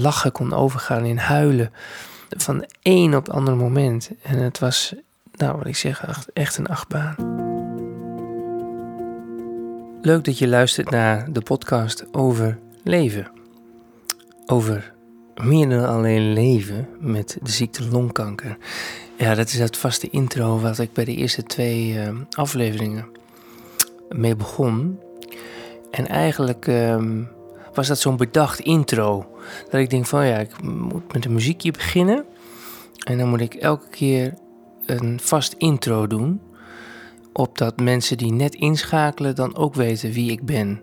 lachen kon overgaan in huilen. Van één op het andere moment. En het was, nou wat ik zeg, echt een achtbaan. Leuk dat je luistert naar de podcast over leven. Over meer dan alleen leven met de ziekte longkanker. Ja, dat is het vaste intro wat ik bij de eerste twee uh, afleveringen mee begon. En eigenlijk uh, was dat zo'n bedacht intro. Dat ik denk van ja, ik moet met een muziekje beginnen. En dan moet ik elke keer een vast intro doen. Opdat mensen die net inschakelen dan ook weten wie ik ben.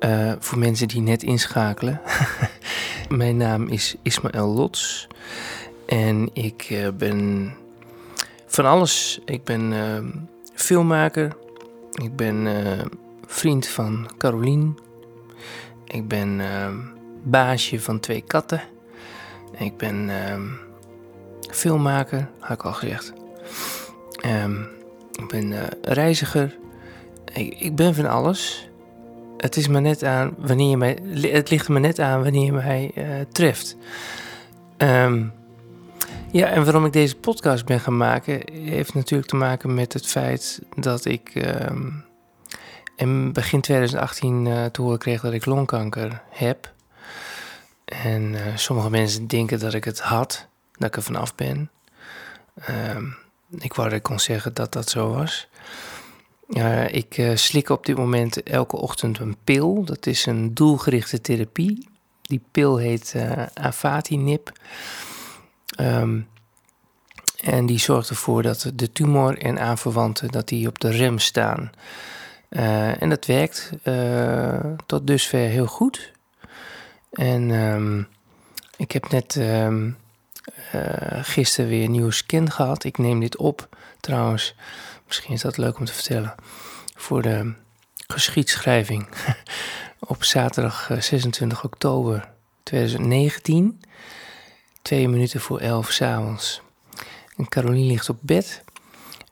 Uh, voor mensen die net inschakelen. Mijn naam is Ismaël Lots. En ik uh, ben van alles. Ik ben uh, filmmaker. Ik ben vriend van Carolien. Ik ben baasje van twee katten. Ik ben filmmaker, had ik al gezegd. Um, ik ben uh, reiziger. Ik, ik, ben van alles. Het is me net aan wanneer je mij. Het ligt me net aan wanneer je mij uh, treft. Ja, en waarom ik deze podcast ben gaan maken, heeft natuurlijk te maken met het feit dat ik in begin 2018 uh, te horen kreeg dat ik longkanker heb. En sommige mensen denken dat ik het had dat ik er vanaf ben. Um, ik wou dat ik kon zeggen dat dat zo was. Ik uh, slik op dit moment elke ochtend een pil. Dat is een doelgerichte therapie. Die pil heet uh, Avatinib. Um, en die zorgt ervoor dat de tumor en aanverwanten dat die op de rem staan. Uh, en dat werkt tot dusver heel goed. En um, ik heb net um, uh, gisteren weer een nieuwe gehad. Ik neem dit op trouwens. Misschien is dat leuk om te vertellen. Voor de geschiedschrijving. op zaterdag 26 eh, oktober 2019. Twee minuten voor elf s'avonds. En Caroline ligt op bed.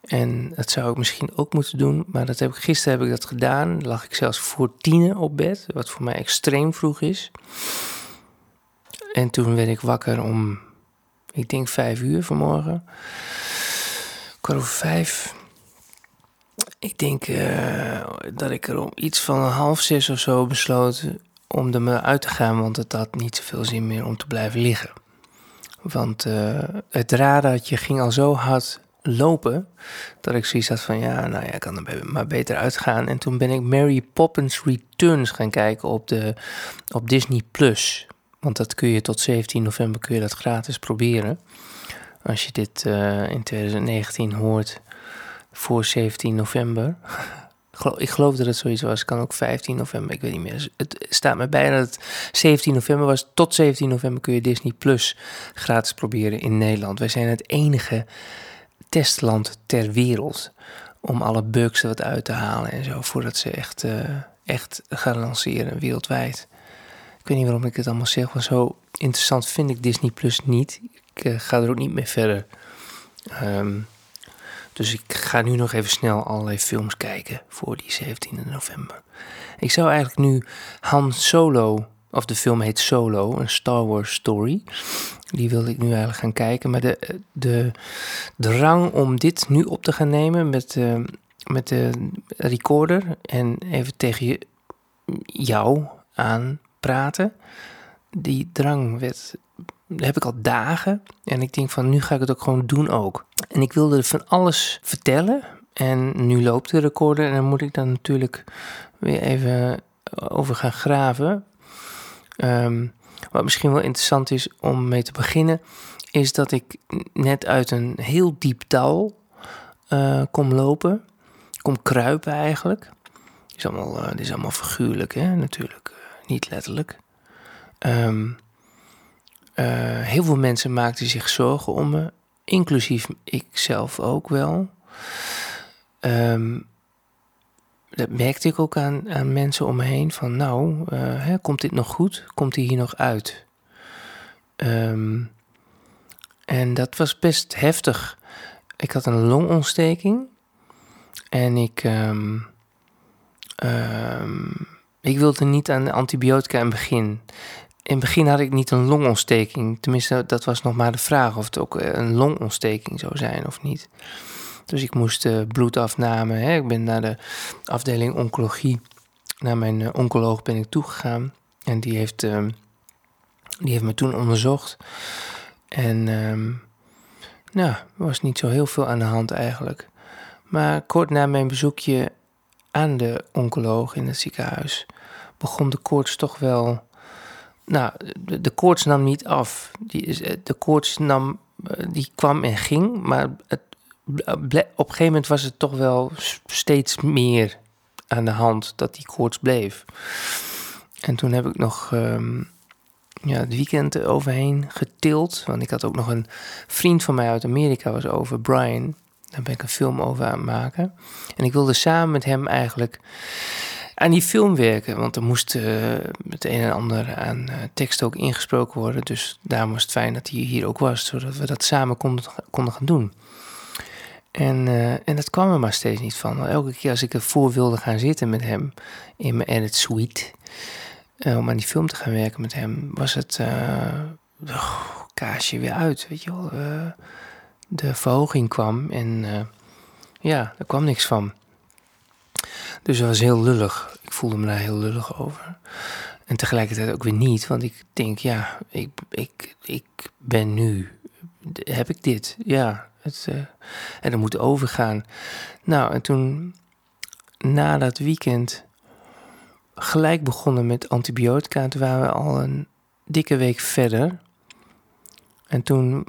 En dat zou ik misschien ook moeten doen. Maar dat heb ik, gisteren heb ik dat gedaan. lag ik zelfs voor tienen op bed. Wat voor mij extreem vroeg is. En toen werd ik wakker om ik denk vijf uur vanmorgen. Kwart over vijf. Ik denk uh, dat ik er om iets van half zes of zo besloot om er me uit te gaan, want het had niet zoveel zin meer om te blijven liggen. Want uh, het radartje ging al zo hard lopen dat ik zoiets had van ja, nou ja, kan er maar beter uitgaan. En toen ben ik Mary Poppins Returns gaan kijken op, de, op Disney Plus. Want dat kun je tot 17 november kun je dat gratis proberen. Als je dit uh, in 2019 hoort voor 17 november. ik geloof dat het zoiets was. Kan ook 15 november, ik weet niet meer. Het staat me bij dat het 17 november was. Tot 17 november kun je Disney Plus gratis proberen in Nederland. Wij zijn het enige testland ter wereld om alle bugs er wat uit te halen en zo. Voordat ze echt, uh, echt gaan lanceren wereldwijd. Ik weet niet waarom ik het allemaal zeg, maar zo interessant vind ik Disney Plus niet. Ik uh, ga er ook niet mee verder. Um, dus ik ga nu nog even snel allerlei films kijken voor die 17 november. Ik zou eigenlijk nu Han Solo, of de film heet Solo, een Star Wars story. Die wilde ik nu eigenlijk gaan kijken. Maar de, de drang om dit nu op te gaan nemen met, uh, met de recorder en even tegen je, jou aan praten. Die drang werd, heb ik al dagen. En ik denk van nu ga ik het ook gewoon doen ook. En ik wilde van alles vertellen. En nu loopt de recorder en dan moet ik dan natuurlijk weer even over gaan graven. Um, wat misschien wel interessant is om mee te beginnen, is dat ik net uit een heel diep dal uh, kom lopen. Kom kruipen eigenlijk. Dit is allemaal, uh, dit is allemaal figuurlijk, hè, natuurlijk niet letterlijk. Uh, heel veel mensen maakten zich zorgen om me, inclusief ikzelf ook wel. Um, dat merkte ik ook aan, aan mensen om me heen van nou, uh, hè, komt dit nog goed? Komt hij hier nog uit? Um, en dat was best heftig. Ik had een longontsteking en ik um, ik wilde niet aan de antibiotica in het begin. in het begin had ik niet een longontsteking. Tenminste, dat was nog maar de vraag of het ook een longontsteking zou zijn of niet. Dus ik moest uh, bloedafname. Hè. Ik ben naar de afdeling oncologie. Naar mijn uh, oncoloog ben ik toegegaan. En die heeft, uh, die heeft me toen onderzocht. En um, nou, er was niet zo heel veel aan de hand eigenlijk. Maar kort na mijn bezoekje aan de oncoloog in het ziekenhuis begon de koorts toch wel. Nou, de, koorts nam niet af. Die, de koorts nam, die kwam en ging, maar het op een gegeven moment was het toch wel steeds meer aan de hand dat die koorts bleef. En toen heb ik nog um, ja, het weekend overheen getild. Want ik had ook nog een vriend van mij uit Amerika, was over Brian. Daar ben ik een film over aan het maken. En ik wilde samen met hem eigenlijk aan die film werken. Want er moest uh, het een en ander aan uh, tekst ook ingesproken worden. Dus daarom was het fijn dat hij hier ook was, zodat we dat samen konden gaan doen. En, uh, en dat kwam er maar steeds niet van. Elke keer als ik ervoor wilde gaan zitten met hem in mijn edit suite, uh, om aan die film te gaan werken met hem, was het uh, kaasje weer uit, weet je wel. de verhoging kwam en ja, er kwam niks van. Dus dat was heel lullig. Ik voelde me daar heel lullig over. En tegelijkertijd ook weer niet, want ik denk, ja, ik, ik, ik ben nu, heb ik dit, ja, uh, en dat moet overgaan. Nou, en toen na dat weekend gelijk begonnen met antibiotica. Toen waren we al een dikke week verder. En toen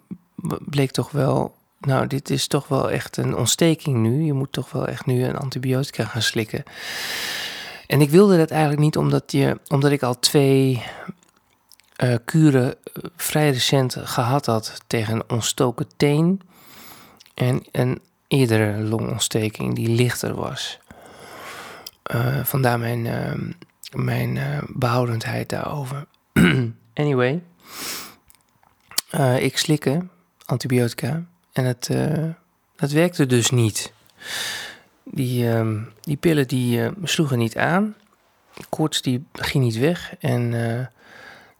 bleek toch wel, nou, dit is toch wel echt een ontsteking nu. Je moet toch wel echt nu een antibiotica gaan slikken. En ik wilde dat eigenlijk niet omdat, je, omdat ik al twee uh, kuren vrij recent gehad had tegen een ontstoken teen. En een eerdere longontsteking die lichter was. Uh, vandaar mijn, uh, mijn uh, behoudendheid daarover. anyway, ik slikken antibiotica en het, dat werkte dus niet. Die, ehm, die pillen die sloegen niet aan. Koorts die ging niet weg. En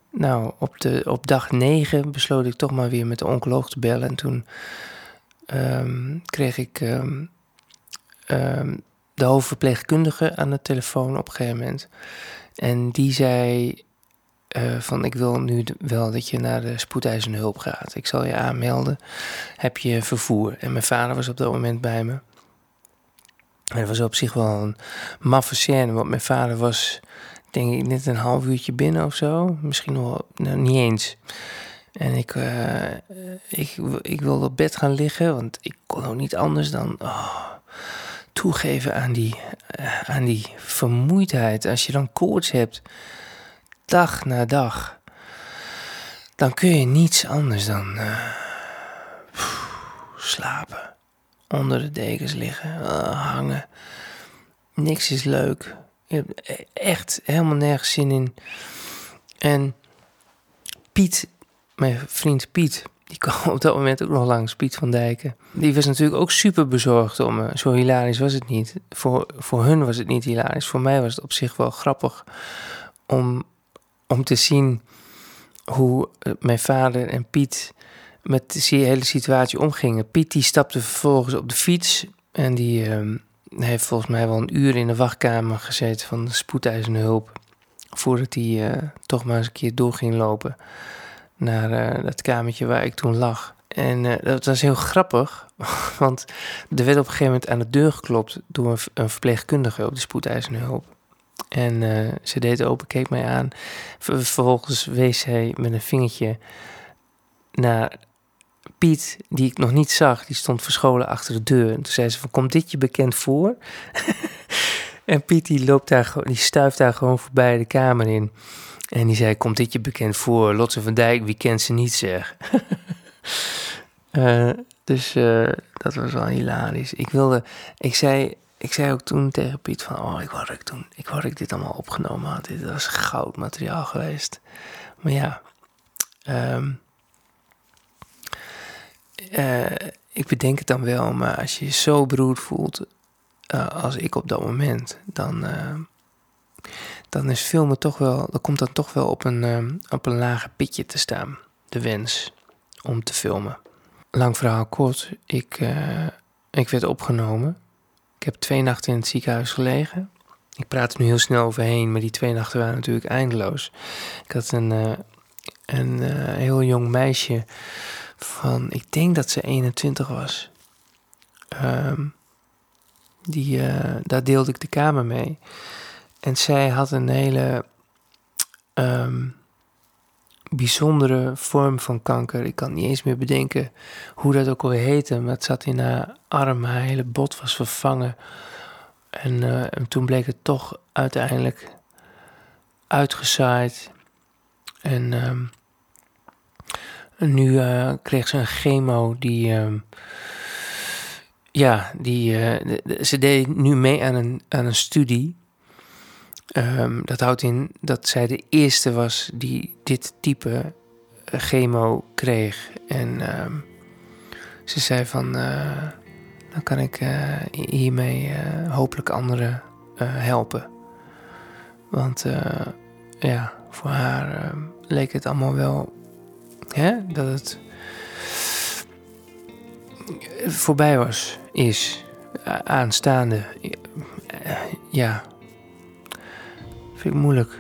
nou, op, de, op dag 9 besloot ik toch maar weer met de oncoloog te bellen. En toen um, kreeg ik um, um, de hoofdverpleegkundige aan de telefoon op een gegeven moment. En die zei uh, van ik wil nu wel dat je naar de spoedeisende hulp gaat. Ik zal je aanmelden. Heb je vervoer? En mijn vader was op dat moment bij me. En dat was op zich wel een maffe scène, want mijn vader was denk ik net een half uurtje binnen of zo. Misschien nog nou, niet eens. En ik, uh, ik, ik wilde op bed gaan liggen, want ik kon ook niet anders dan oh, toegeven aan die, uh, aan die vermoeidheid. Als je dan koorts hebt, dag na dag, dan kun je niets anders dan uh, slapen. Onder de dekens liggen, hangen. Niks is leuk. Je hebt e-, echt helemaal nergens zin in. En Piet mijn vriend Piet, die kwam op dat moment ook nog langs, Piet van Dijken. Die was natuurlijk ook super bezorgd om me. Zo hilarisch was het niet. Voor, voor hun was het niet hilarisch. Voor mij was het op zich wel grappig om, om te zien hoe eh, mijn vader en Piet met de hele situatie omgingen. Piet die stapte vervolgens op de fiets en die uh, heeft volgens mij wel een uur in de wachtkamer gezeten van de spoedeisende hulp. Voordat hij uh, toch maar eens een keer door ging lopen naar uh, dat kamertje waar ik toen lag. En uh, dat was heel grappig, want er werd op een gegeven moment aan de deur geklopt door een, verpleegkundige op de spoedeisende hulp. En uh, ze deed open, keek mij aan. Vervolgens wees hij met een vingertje naar Piet, die ik nog niet zag. Die stond verscholen achter de deur. En toen zei ze van, komt dit je bekend voor? en Piet die loopt daar, die stuift daar gewoon voorbij de kamer in. En die zei, komt dit je bekend voor? Lotte van Dijk, wie kent ze niet zeg? uh, dus uh, dat was wel hilarisch. Ik wilde, ik zei, ik zei ook toen tegen Piet van, oh, ik wou dat ik toen, ik wou ik dit allemaal opgenomen had. Dit was goud materiaal geweest. Maar ja, um, uh, ik bedenk het dan wel, maar als je je zo beroerd voelt als ik op dat moment, dan dan is filmen toch wel, dan komt dat toch wel op een, ehm, op een lage pitje te staan. De wens om te filmen. Lang verhaal kort, ik, uh, ik werd opgenomen. Ik heb twee nachten in het ziekenhuis gelegen. Ik praat er nu heel snel overheen, maar die twee nachten waren natuurlijk eindeloos. Ik had een, uh, een heel jong meisje van, ik denk dat ze 21 was. Um, die, daar deelde ik de kamer mee. En zij had een hele um, bijzondere vorm van kanker. Ik kan niet eens meer bedenken hoe dat ook alweer heette. Maar het zat in haar arm, haar hele bot was vervangen. En, uh, en toen bleek het toch uiteindelijk uitgezaaid. En, en nu uh, kreeg ze een chemo die. Um, ja, die, uh, ze deed nu mee aan een, aan een studie. Um, dat houdt in dat zij de eerste was die dit type chemo kreeg. En um, ze zei van, uh, dan kan ik uh, hiermee hopelijk anderen helpen. Want ja, voor haar leek het allemaal wel hè, dat het voorbij was, is, aanstaande. Ja, vind ik moeilijk.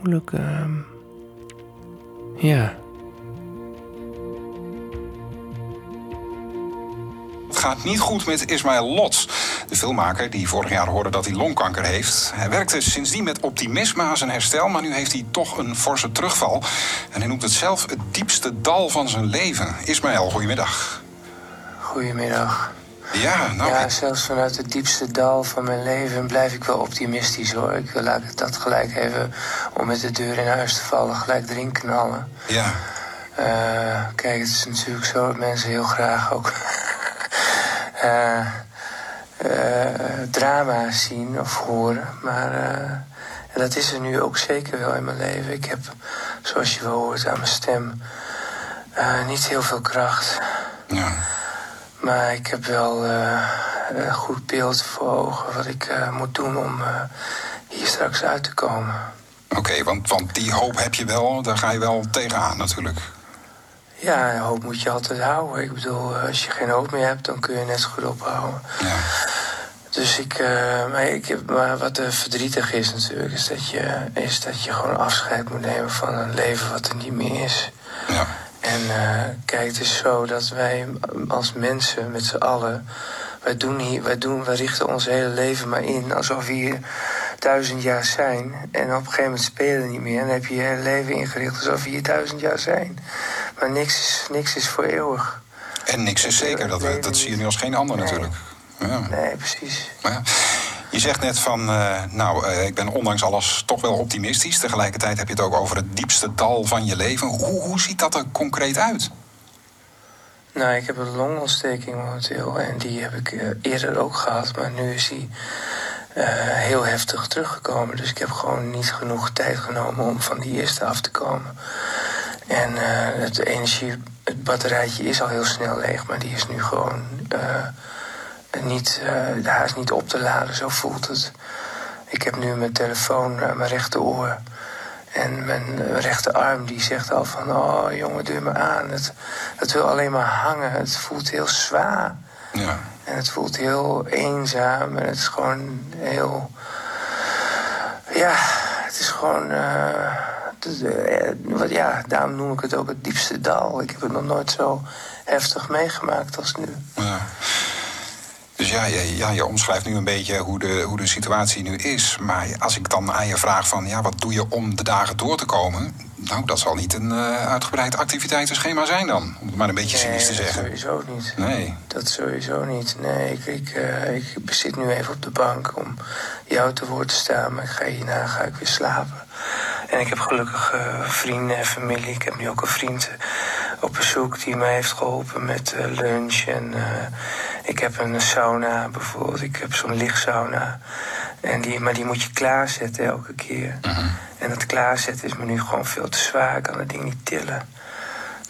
Moeilijk, uh, ja. Het gaat niet goed met Ismaël Lots, de filmmaker die vorig jaar hoorde dat hij longkanker heeft. Hij werkte sindsdien met optimisme aan zijn herstel, maar nu heeft hij toch een forse terugval. En hij noemt het zelf het diepste dal van zijn leven. Ismaël, goedemiddag. Goedemiddag. Ja, nou... Ja, zelfs vanuit het diepste dal van mijn leven blijf ik wel optimistisch hoor. Ik laat dat gelijk even, om met de deur in huis te vallen, gelijk erin knallen. Ja. Uh, kijk, het is natuurlijk zo dat mensen heel graag ook uh, uh, drama's zien of horen. Maar en dat is er nu ook zeker wel in mijn leven. Ik heb, zoals je wel hoort aan mijn stem, niet heel veel kracht. Ja. Maar ik heb wel uh, een goed beeld voor ogen wat ik uh, moet doen om uh, hier straks uit te komen. Oké, okay, want, want die hoop heb je wel, daar ga je wel tegenaan natuurlijk. Ja, hoop moet je altijd houden. Ik bedoel, als je geen hoop meer hebt, dan kun je net zo goed ophouden. Ja. Dus ik, maar, ik, maar wat er verdrietig is natuurlijk, is dat, je, is dat je gewoon afscheid moet nemen van een leven wat er niet meer is. En uh, kijk, het is zo dat wij als mensen met z'n allen. Wij, doen hier, wij, doen, wij richten ons hele leven maar in alsof we hier duizend jaar zijn. En op een gegeven moment spelen we niet meer. En dan heb je je hele leven ingericht alsof we hier duizend jaar zijn. Maar niks is, niks is voor eeuwig. En niks is zeker, dat, we, dat zie je nu als geen ander nee. natuurlijk. Ja. Nee, precies. Maar ja. Je zegt net van, uh, nou, uh, ik ben ondanks alles toch wel optimistisch. Tegelijkertijd heb je het ook over het diepste dal van je leven. Hoe, hoe ziet dat er concreet uit? Nou, ik heb een longontsteking momenteel. En die heb ik uh, eerder ook gehad. Maar nu is die heel heftig teruggekomen. Dus ik heb gewoon niet genoeg tijd genomen om van die eerste af te komen. En het energie, het batterijtje is al heel snel leeg. Maar die is nu gewoon niet, uh, de haast niet op te laden, zo voelt het. Ik heb nu mijn telefoon aan mijn rechteroor. En mijn rechterarm die zegt al van... oh jongen, duur me aan. Het, het wil alleen maar hangen. Het voelt heel zwaar. Ja. En het voelt heel eenzaam. En het is gewoon heel... Ja, het is gewoon... Uh, het, uh, ja, daarom noem ik het ook het diepste dal. Ik heb het nog nooit zo heftig meegemaakt als nu. Ja. Dus ja, ja, ja, je omschrijft nu een beetje hoe de, hoe de situatie nu is. Maar als ik dan aan je vraag van... ja, wat doe je om de dagen door te komen... nou, dat zal niet een uh, uitgebreid activiteitenschema zijn dan. Om het maar een beetje nee, cynisch te dat zeggen. sowieso niet. Nee. Dat sowieso niet. Nee, ik, ik, uh, ik zit nu even op de bank om jou te woord te staan. Maar ik ga hierna ga ik weer slapen. En ik heb gelukkig uh, vrienden en familie. Ik heb nu ook een vriend op bezoek die mij heeft geholpen met lunch en... Ik heb een sauna bijvoorbeeld. Ik heb zo'n lichtsauna. En die, maar die moet je klaarzetten elke keer. Uh -huh. En dat klaarzetten is me nu gewoon veel te zwaar. Ik kan het ding niet tillen.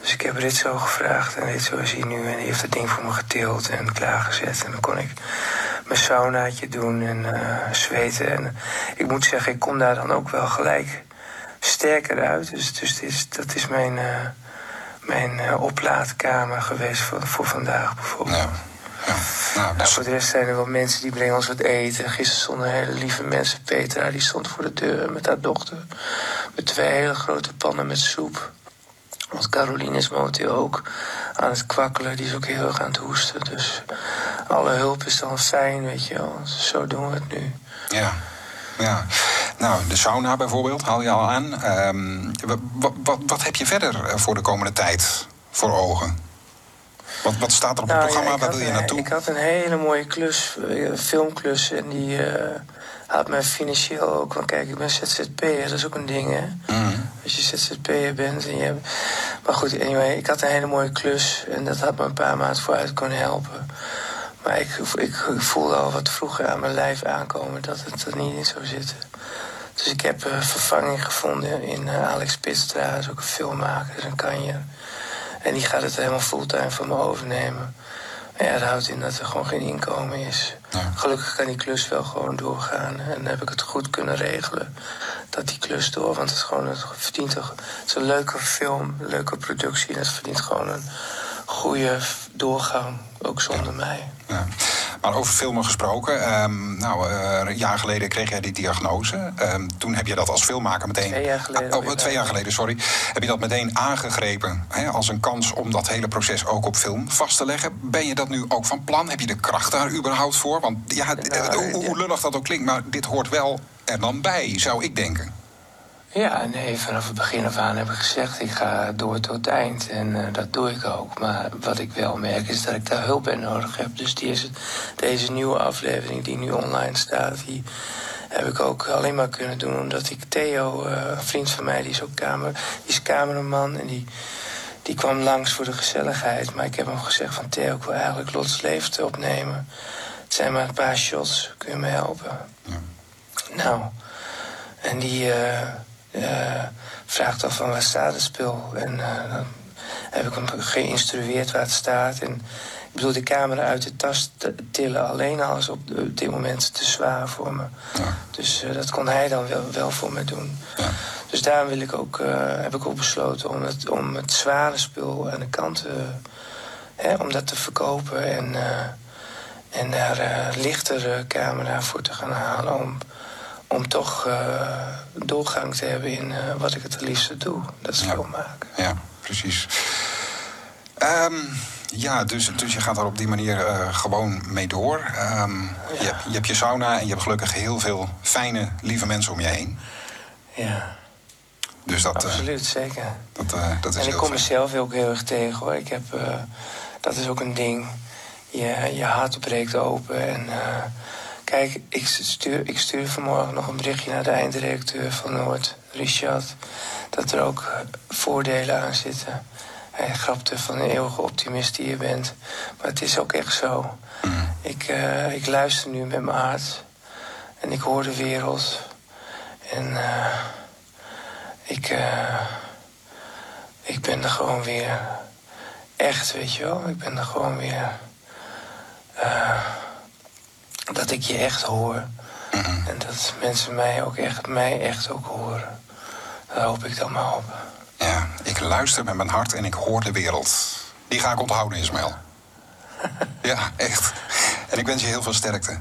Dus ik heb Ritzo gevraagd. En Ritzo is hier nu en die heeft het ding voor me getild en klaargezet. En dan kon ik mijn saunaatje doen en zweten. En ik moet zeggen, ik kom daar dan ook wel gelijk sterker uit. Dus, dus is, dat is mijn, mijn oplaadkamer geweest voor, voor vandaag bijvoorbeeld. Ja. Ja, nou, dus... voor de rest zijn er wel mensen die brengen ons wat eten. Gisteren stonden hele lieve mensen. Petra die stond voor de deur met haar dochter. Met twee hele grote pannen met soep. Want Caroline is momenteel ook aan het kwakkelen. Die is ook heel erg aan het hoesten. Dus alle hulp is dan fijn, weet je wel. Zo doen we het nu. Ja, ja. Nou, de sauna bijvoorbeeld haal je al aan. Um, wat, wat, wat heb je verder voor de komende tijd voor ogen? Wat, wat staat er op het nou, programma? Waar wil je naartoe? Ik had een hele mooie klus, een eh, filmklus. En die uh, had me financieel ook. Want kijk, ik ben ZZP'er, dat is ook een ding, hè. Mm. Als je ZZP'er bent en je hebt... Maar goed, anyway, ik had een hele mooie klus. En dat had me een paar maanden vooruit kunnen helpen. Maar ik, ik, voelde al wat vroeger aan mijn lijf aankomen dat het er niet in zou zitten. Dus ik heb uh, vervanging gevonden in Alex Pitstra, dat is ook een filmmaker, een kanjer. En die gaat het helemaal fulltime van me overnemen. Maar ja, dat houdt in dat er gewoon geen inkomen is. Gelukkig kan die klus wel gewoon doorgaan. En dan heb ik het goed kunnen regelen dat die klus door. Want het, is gewoon, het verdient toch. Het is een leuke film, een leuke productie. En het verdient gewoon een goede doorgang. Ook zonder mij. Ja. Maar over filmen gesproken. Um, nou, uh, een jaar geleden kreeg jij die diagnose. Um, toen heb je dat als filmmaker meteen. Twee jaar geleden. Oh, twee jaar geleden, sorry. Heb je dat meteen aangegrepen hè, als een kans om dat hele proces ook op film vast te leggen? Ben je dat nu ook van plan? Heb je de kracht daar überhaupt voor? Want ja, nou, hoe lullig dat ook klinkt, maar dit hoort wel er dan bij, zou ik denken. Ja, nee, vanaf het begin af aan heb ik gezegd... ik ga door tot het eind en uh, dat doe ik ook. Maar wat ik wel merk is dat ik daar hulp bij nodig heb. Dus die is het, deze nieuwe aflevering die nu online staat... die heb ik ook alleen maar kunnen doen omdat ik Theo, uh, een vriend van mij... die is ook kamer, die is cameraman en die, die kwam langs voor de gezelligheid. Maar ik heb hem gezegd van Theo, ik wil eigenlijk Lots Leeft opnemen. Het zijn maar een paar shots, kun je me helpen? Ja. Nou, en die... Uh, vraagt al van waar staat het spul. En uh, dan heb ik hem geïnstrueerd waar het staat. En ik bedoel, de camera uit de tas tillen alleen al is op, dit moment te zwaar voor me. Ja. Dus uh, dat kon hij dan wel, wel voor me doen. Ja. Dus daarom wil ik ook, heb ik ook besloten om het, om het zware spul aan de kant hè, om dat te verkopen. En, en daar lichtere camera voor te gaan halen. Om, om toch uh, doorgang te hebben in uh, wat ik het liefste doe. Dat is ja. filmmaken. Ja, precies. Um, ja, dus, dus je gaat er op die manier uh, gewoon mee door. Um, ja. je, hebt, je hebt je sauna en je hebt gelukkig heel veel fijne, lieve mensen om je heen. Ja. Dus dat, Absoluut, zeker. Dat, dat is en ik kom mezelf ook heel erg tegen hoor. Ik heb, dat is ook een ding. Je, je hart breekt open en Kijk, ik stuur, ik stuur vanmorgen nog een berichtje naar de einddirecteur van Noord, Richard. Dat er ook eh, voordelen aan zitten. Hij grapte van een eeuwige optimist die je bent. Maar het is ook echt zo. Mm. Ik, uh, ik luister nu met mijn hart. En ik hoor de wereld. En uh, ik, uh, ik ben er gewoon weer. Echt, weet je wel. Ik ben er gewoon weer dat ik je echt hoor. Mhm. En dat mensen mij ook echt, mij echt ook horen. Daar hoop ik dan maar op. Ja, ik luister met mijn hart en ik hoor de wereld. Die ga ik onthouden, Ismael. ja, echt. En ik wens je heel veel sterkte.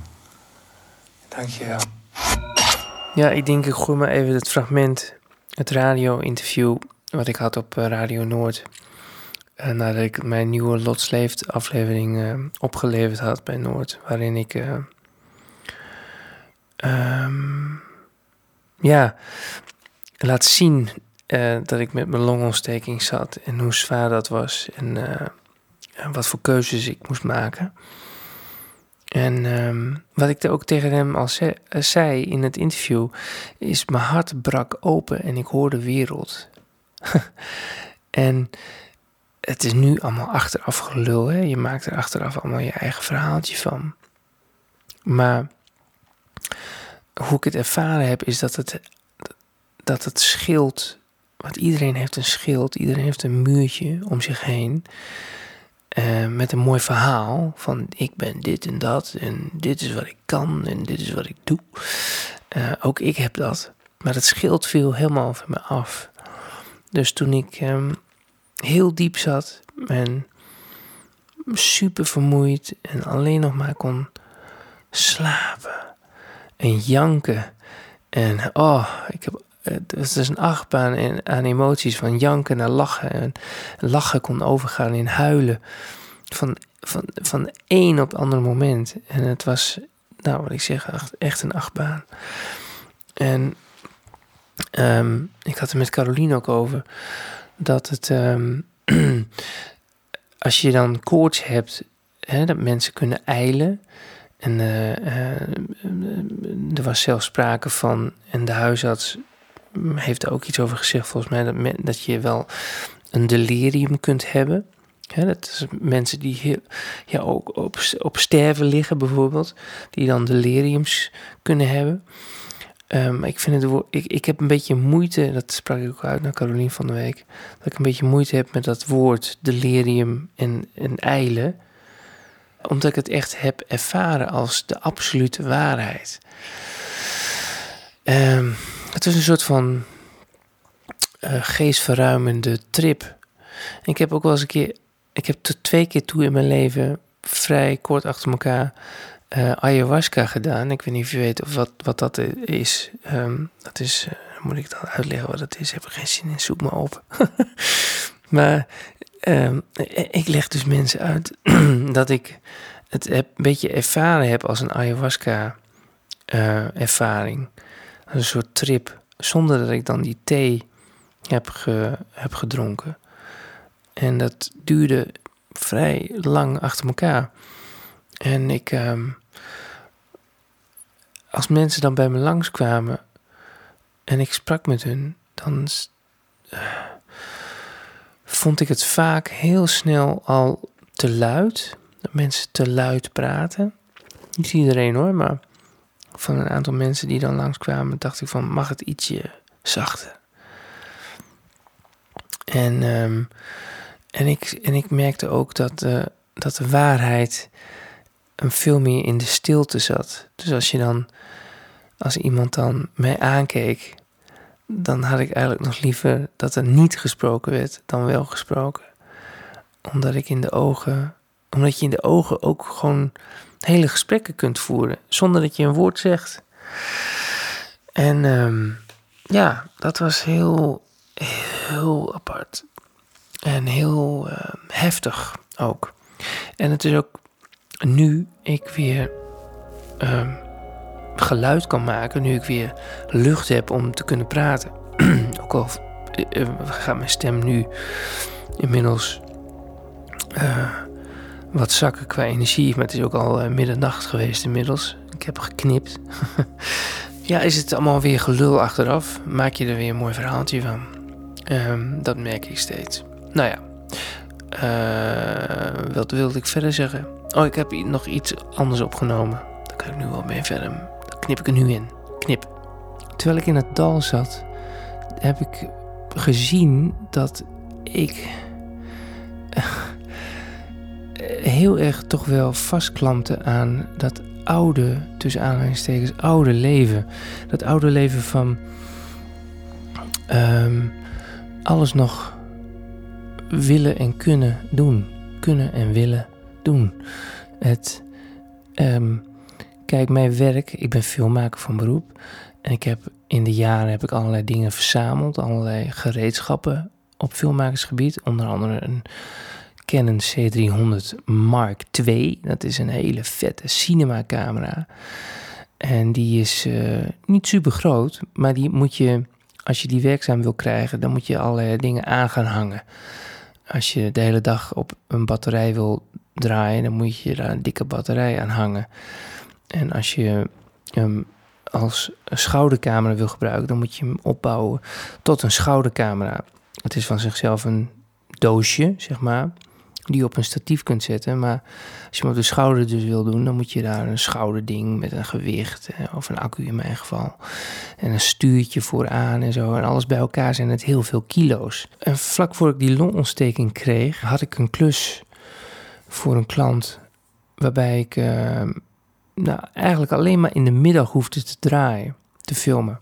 Dank je wel. Ja, ik denk ik gooi maar even het fragment, het radio-interview... wat ik had op eh, Radio Noord... Uh, nadat ik mijn nieuwe Lotsleeft aflevering uh, opgeleverd had bij Noord, waarin ik uh, um, ja, laat zien uh, dat ik met mijn longontsteking zat en hoe zwaar dat was en uh, wat voor keuzes ik moest maken. En um, wat ik ook tegen hem al ze uh, zei in het interview, is mijn hart brak open en ik hoorde de wereld. en het is nu allemaal achteraf gelul, hè? je maakt er achteraf allemaal je eigen verhaaltje van. Maar hoe ik het ervaren heb, is dat het, dat het schild. Want iedereen heeft een schild, iedereen heeft een muurtje om zich heen. eh, met een mooi verhaal van ik ben dit en dat en dit is wat ik kan en dit is wat ik doe. Eh, ook ik heb dat. Maar het scheelt veel helemaal van me af. Dus toen ik ehm, heel diep zat en super vermoeid en alleen nog maar kon slapen en janken. En oh, ik heb, het is een achtbaan aan emoties van janken naar lachen. En lachen kon overgaan in huilen. Van, van, van één op het andere moment. En het was, nou wat ik zeg, echt een achtbaan. En ehm, ik had er met Caroline ook over dat het, um, als je dan koorts hebt, hè, dat mensen kunnen eilen. En uh, uh, er was zelfs sprake van, en de huisarts heeft er ook iets over gezegd, volgens mij, dat, dat je wel een delirium kunt hebben. Dat is mensen die ja, ook op, op sterven liggen, bijvoorbeeld, die dan deliriums kunnen hebben. Um, ik, vind het, ik, ik heb een beetje moeite, dat sprak ik ook uit naar Carolien van de Week, dat ik een beetje moeite heb met dat woord delirium en, en eilen, omdat ik het echt heb ervaren als de absolute waarheid. Um, het is een soort van uh, geestverruimende trip. Ik heb ook wel eens een keer, ik heb twee keer toe in mijn leven, vrij kort achter elkaar, uh, ayahuasca gedaan. Ik weet niet of je weet of wat, wat dat is. Um, dat is, uh, moet ik dan uitleggen wat dat is? Heb ik geen zin in, zoek me op. maar um, ik leg dus mensen uit dat ik het heb, een beetje ervaren heb als een ayahuasca uh, ervaring. Een soort trip, zonder dat ik dan die thee heb, heb gedronken. En dat duurde vrij lang achter elkaar. En ik, um, als mensen dan bij me langskwamen en ik sprak met hun, dan uh, vond ik het vaak heel snel al te luid. Dat mensen te luid praten. Niet iedereen hoor, maar van een aantal mensen die dan langskwamen, dacht ik van mag het ietsje zachter. En, um, en, ik, en ik merkte ook dat, uh, dat de waarheid een veel meer in de stilte zat. Dus als je dan, als iemand dan mij aankeek, dan had ik eigenlijk nog liever dat er niet gesproken werd dan wel gesproken. Omdat ik in de ogen, omdat je in de ogen ook gewoon hele gesprekken kunt voeren zonder dat je een woord zegt. En um, ja, dat was heel, heel apart. En heel uh, heftig ook. En het is ook nu ik weer uh, geluid kan maken, nu ik weer lucht heb om te kunnen praten. ook al uh, gaat mijn stem nu inmiddels uh, wat zakken qua energie, maar het is ook al middernacht geweest inmiddels. Ik heb geknipt. ja, is het allemaal weer gelul achteraf? Maak je er weer een mooi verhaaltje van? Um, dat merk ik steeds. Nou ja, wat wilde ik verder zeggen? Oh, ik heb nog iets anders opgenomen. Daar kan ik nu wel mee verder. Knip ik er nu in. Knip. Terwijl ik in het dal zat, heb ik gezien dat ik heel erg toch wel vastklampte aan dat oude, tussen aanhalingstekens, oude leven. Dat oude leven van um, alles nog willen en kunnen doen. Kunnen en willen doen. Het, um, kijk, mijn werk, ik ben filmmaker van beroep. En ik heb in de jaren heb ik allerlei dingen verzameld, allerlei gereedschappen op filmmakersgebied. Onder andere een Canon C300 Mark II. Dat is een hele vette cinemacamera. En die is uh, niet super groot, maar die moet je, als je die werkzaam wil krijgen, dan moet je allerlei dingen aan gaan hangen. Als je de hele dag op een batterij wil draaien, dan moet je daar een dikke batterij aan hangen. En als je hem als schoudercamera wil gebruiken, dan moet je hem opbouwen tot een schoudercamera. Het is van zichzelf een doosje, zeg maar, die je op een statief kunt zetten. Maar als je hem op de schouder dus wil doen, dan moet je daar een schouderding met een gewicht, of een accu in mijn geval, en een stuurtje vooraan en zo. En alles bij elkaar zijn het heel veel kilo's. En vlak voor ik die longontsteking kreeg, had ik een klus voor een klant. Waarbij ik ehm, nou, eigenlijk alleen maar in de middag hoefde te draaien, te filmen.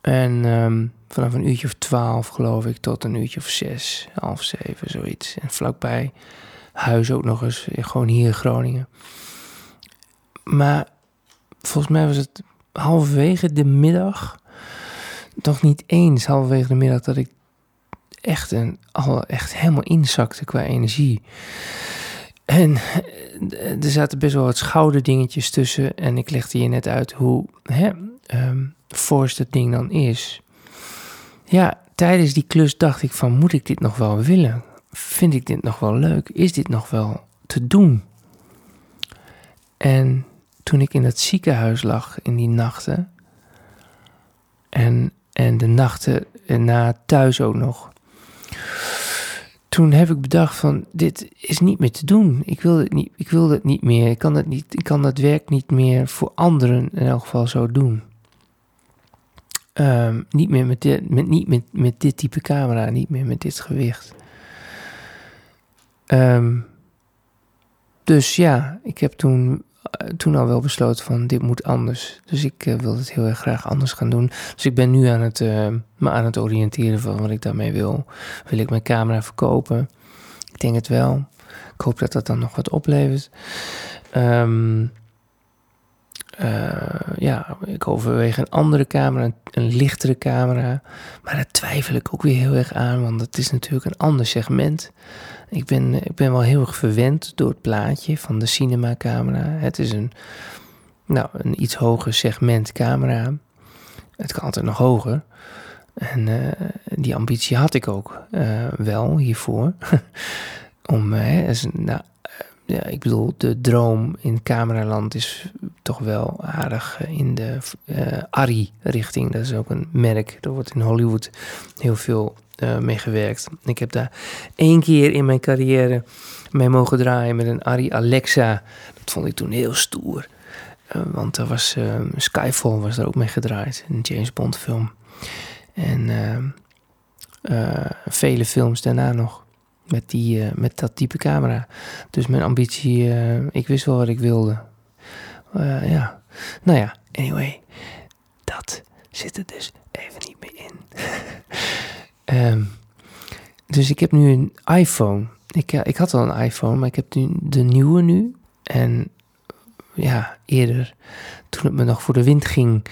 En ehm, vanaf een uurtje of twaalf, geloof ik, tot een uurtje of zes, half zeven, zoiets. En vlakbij huis ook nog eens, gewoon hier in Groningen. Maar volgens mij was het halverwege de middag, toch niet eens halverwege de middag, dat ik echt, een, echt helemaal inzakte qua energie. En eh, er zaten best wel wat schouderdingetjes tussen. En ik legde je net uit hoe hè, um, fors dat ding dan is. Ja, tijdens die klus dacht ik van, moet ik dit nog wel willen? Vind ik dit nog wel leuk? Is dit nog wel te doen? En toen ik in het ziekenhuis lag in die nachten... en, en de nachten na thuis ook nog toen heb ik bedacht van dit is niet meer te doen. Ik wil het niet, ik wil het niet meer. Ik kan het niet, ik kan dat werk niet meer voor anderen in elk geval zo doen. Ehm, niet meer met dit, met, niet met, met dit type camera, niet meer met dit gewicht. Ehm, dus ja, ik heb toen toen al wel besloten van dit moet anders. Dus ik uh, wil het heel erg graag anders gaan doen. Dus ik ben nu aan het, uh, me aan het oriënteren van wat ik daarmee wil. Wil ik mijn camera verkopen? Ik denk het wel. Ik hoop dat dat dan nog wat oplevert. Um, ja, ik overweeg een andere camera, een, lichtere camera. Maar daar twijfel ik ook weer heel erg aan, want het is natuurlijk een ander segment. Ik ben, ik ben wel heel erg verwend door het plaatje van de cinema camera. Het is een, nou, een iets hoger segment camera. Het kan altijd nog hoger. En uh, die ambitie had ik ook uh, wel hiervoor. Om, uh, is, nou, ja, ik bedoel, de droom in cameraland is toch wel aardig in de Arri-richting. Dat is ook een merk. Er wordt in Hollywood heel veel uh, mee gewerkt. Ik heb daar één keer in mijn carrière mee mogen draaien met een Ari Alexa. Dat vond ik toen heel stoer. Uh, want er was uh, Skyfall was er ook mee gedraaid, een James Bond film. En vele films daarna nog met, die, met dat type camera. Dus mijn ambitie, ik wist wel wat ik wilde. ja, nou ja, anyway, dat zit er dus even niet meer in. Um, dus ik heb nu een iPhone. Ik, ik had al een iPhone, maar ik heb nu de nieuwe nu. En ja, eerder, toen het me nog voor de wind ging,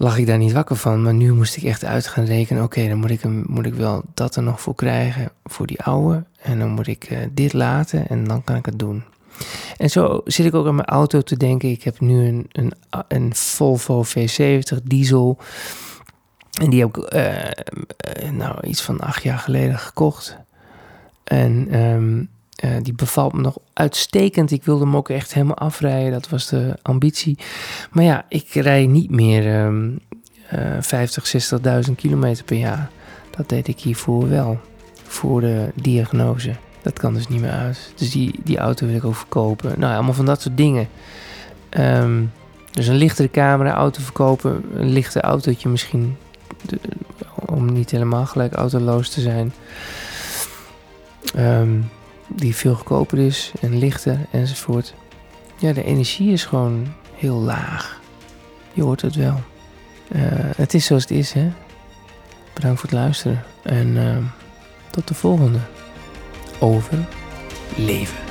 lag ik daar niet wakker van. Maar nu moest ik echt uit gaan rekenen. Oké, dan moet ik, hem, moet ik wel dat er nog voor krijgen voor die oude. En dan moet ik uh, dit laten en dan kan ik het doen. En zo zit ik ook aan mijn auto te denken. Ik heb nu een, een, een Volvo V70 diesel. En die heb ik uh, nou, iets van acht jaar geleden gekocht. En um, uh, die bevalt me nog uitstekend. Ik wilde hem ook echt helemaal afrijden. Dat was de ambitie. Maar ja, ik rij niet meer um, uh, 50, 60.000 kilometer per jaar. Dat deed ik hiervoor wel. Voor de diagnose. Dat kan dus niet meer uit. Dus die, die auto wil ik ook verkopen. Nou, allemaal van dat soort dingen. Um, dus een lichtere camera, auto verkopen. Een lichter autootje misschien om niet helemaal gelijk autoloos te zijn. Um, die veel goedkoper is en lichter enzovoort. Ja, de energie is gewoon heel laag. Je hoort het wel. Uh, het is zoals het is, hè. Bedankt voor het luisteren. En uh, tot de volgende. Over leven.